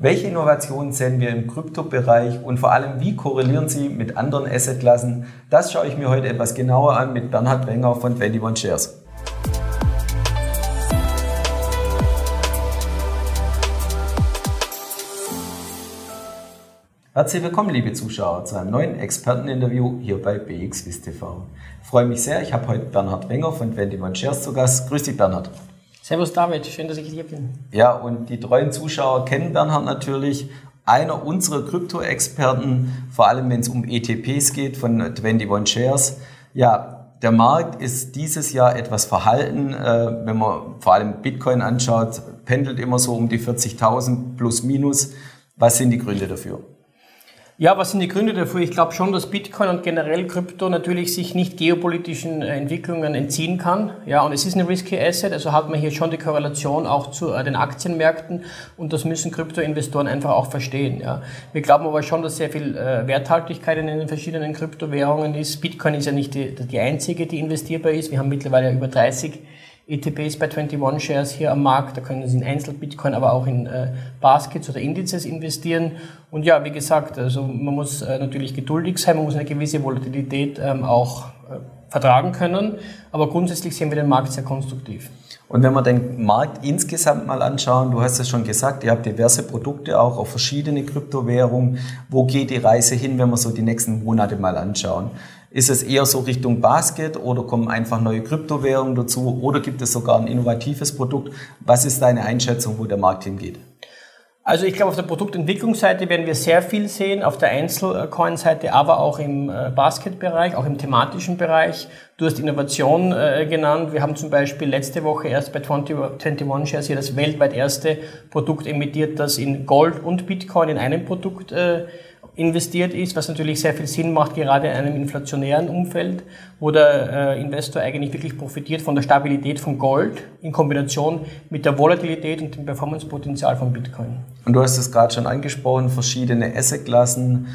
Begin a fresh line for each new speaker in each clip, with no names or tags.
Welche Innovationen sehen wir im Kryptobereich und vor allem, wie korrelieren sie mit anderen Assetklassen? Das schaue ich mir heute etwas genauer an mit Bernhard Wenger von 21 Shares. Herzlich willkommen, liebe Zuschauer, zu einem neuen Experteninterview hier bei BXWIS TV. Ich freue mich sehr, ich habe heute Bernhard Wenger von 21 Shares zu Gast. Grüß dich, Bernhard.
Servus David, schön, dass ich hier bin.
Ja, und die treuen Zuschauer kennen Bernhard natürlich. Einer unserer Krypto-Experten, vor allem wenn es um ETPs geht von 21 Shares. Ja, der Markt ist dieses Jahr etwas verhalten. Äh, wenn man vor allem Bitcoin anschaut, pendelt immer so um die 40.000 plus minus. Was sind die Gründe dafür?
Ja, was sind die Gründe dafür? Ich glaube schon, dass Bitcoin und generell Krypto natürlich sich nicht geopolitischen äh, Entwicklungen entziehen kann. Ja, und es ist ein risky Asset, also hat man hier schon die Korrelation auch zu äh, den Aktienmärkten und das müssen Kryptoinvestoren einfach auch verstehen. Ja. Wir glauben aber schon, dass sehr viel äh, Werthaltigkeit in den verschiedenen Kryptowährungen ist. Bitcoin ist ja nicht die, die einzige, die investierbar ist. Wir haben mittlerweile über 30 ETPs bei 21 Shares hier am Markt. Da können Sie in Einzel-Bitcoin, aber auch in äh, Baskets oder Indizes investieren. Und ja, wie gesagt, also man muss äh, natürlich geduldig sein, man muss eine gewisse Volatilität ähm, auch äh, vertragen können. Aber grundsätzlich sehen wir den Markt sehr konstruktiv.
Und wenn wir den Markt insgesamt mal anschauen, du hast es schon gesagt, ihr habt diverse Produkte auch auf verschiedene Kryptowährungen. Wo geht die Reise hin, wenn wir so die nächsten Monate mal anschauen? Ist es eher so Richtung Basket oder kommen einfach neue Kryptowährungen dazu oder gibt es sogar ein innovatives Produkt? Was ist deine Einschätzung, wo der Markt hingeht?
Also ich glaube, auf der Produktentwicklungsseite werden wir sehr viel sehen, auf der Einzelcoin-Seite, aber auch im äh, Basketbereich, auch im thematischen Bereich. Du hast Innovation äh, genannt. Wir haben zum Beispiel letzte Woche erst bei 20, 21 Shares hier das weltweit erste Produkt emittiert, das in Gold und Bitcoin in einem Produkt äh, investiert ist, was natürlich sehr viel Sinn macht, gerade in einem inflationären Umfeld, wo der äh, Investor eigentlich wirklich profitiert von der Stabilität von Gold in Kombination mit der Volatilität und dem Performancepotenzial von Bitcoin.
Und du hast es gerade schon angesprochen, verschiedene Assetklassen.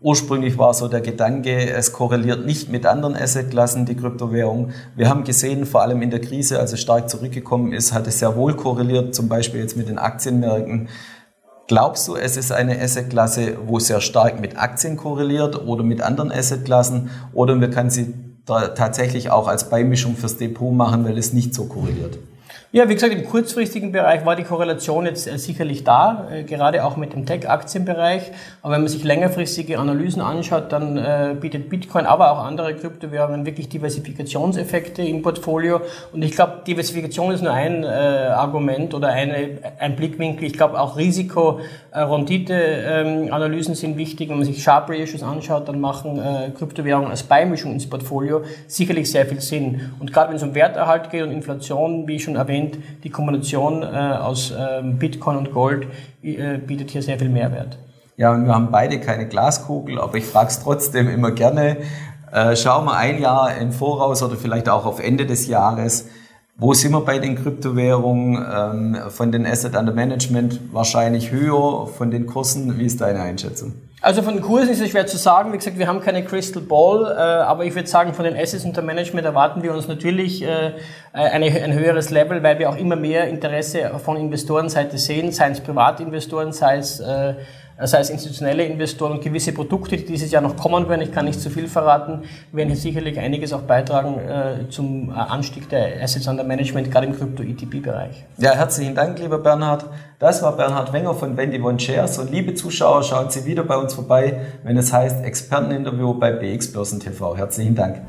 Ursprünglich war so der Gedanke, es korreliert nicht mit anderen Assetklassen, die Kryptowährung. Wir haben gesehen, vor allem in der Krise, als es stark zurückgekommen ist, hat es sehr wohl korreliert, zum Beispiel jetzt mit den Aktienmärkten. Glaubst du, es ist eine Assetklasse, wo sehr stark mit Aktien korreliert oder mit anderen Assetklassen oder man kann sie tatsächlich auch als Beimischung fürs Depot machen, weil es nicht so korreliert?
Ja, wie gesagt, im kurzfristigen Bereich war die Korrelation jetzt äh, sicherlich da, äh, gerade auch mit dem Tech-Aktienbereich. Aber wenn man sich längerfristige Analysen anschaut, dann äh, bietet Bitcoin, aber auch andere Kryptowährungen wirklich Diversifikationseffekte im Portfolio. Und ich glaube, Diversifikation ist nur ein Argument oder eine, ein Blickwinkel. Ich glaube, auch Risiko-Rendite-Analysen sind wichtig. Wenn man sich Sharp Ratios anschaut, dann machen Kryptowährungen als Beimischung ins Portfolio sicherlich sehr viel Sinn. Und gerade wenn es um Werterhalt geht und Inflation, wie ich schon erwähnt die Kombination äh, aus äh, Bitcoin und Gold äh, bietet hier sehr viel Mehrwert.
Ja, und wir haben beide keine Glaskugel, aber ich frage es trotzdem immer gerne. Äh, schauen wir ein Jahr im Voraus oder vielleicht auch auf Ende des Jahres. Wo sind wir bei den Kryptowährungen? Ähm, von den Asset Under Management wahrscheinlich höher, von den Kursen. Wie ist deine Einschätzung?
Also von den Kursen ist es schwer zu sagen. Wie gesagt, wir haben keine Crystal Ball, äh, aber ich würde sagen, von den Assets unter Management erwarten wir uns natürlich äh, ein höheres Level, weil wir auch immer mehr Interesse von Investorenseite sehen, sei es Privatinvestoren, sei es äh, sei es institutionelle Investoren und gewisse Produkte, die dieses Jahr noch kommen werden, ich kann nicht zu viel verraten, werden hier sicherlich einiges auch beitragen äh, zum Anstieg der Assets under Management, gerade im Krypto-ETP-Bereich.
Ja, herzlichen Dank, lieber Bernhard. Das war Bernhard Wenger von Wendy One Shares und liebe Zuschauer, schauen Sie wieder bei uns vorbei, wenn es heißt Experteninterview bei BX Börsen TV. Herzlichen Dank.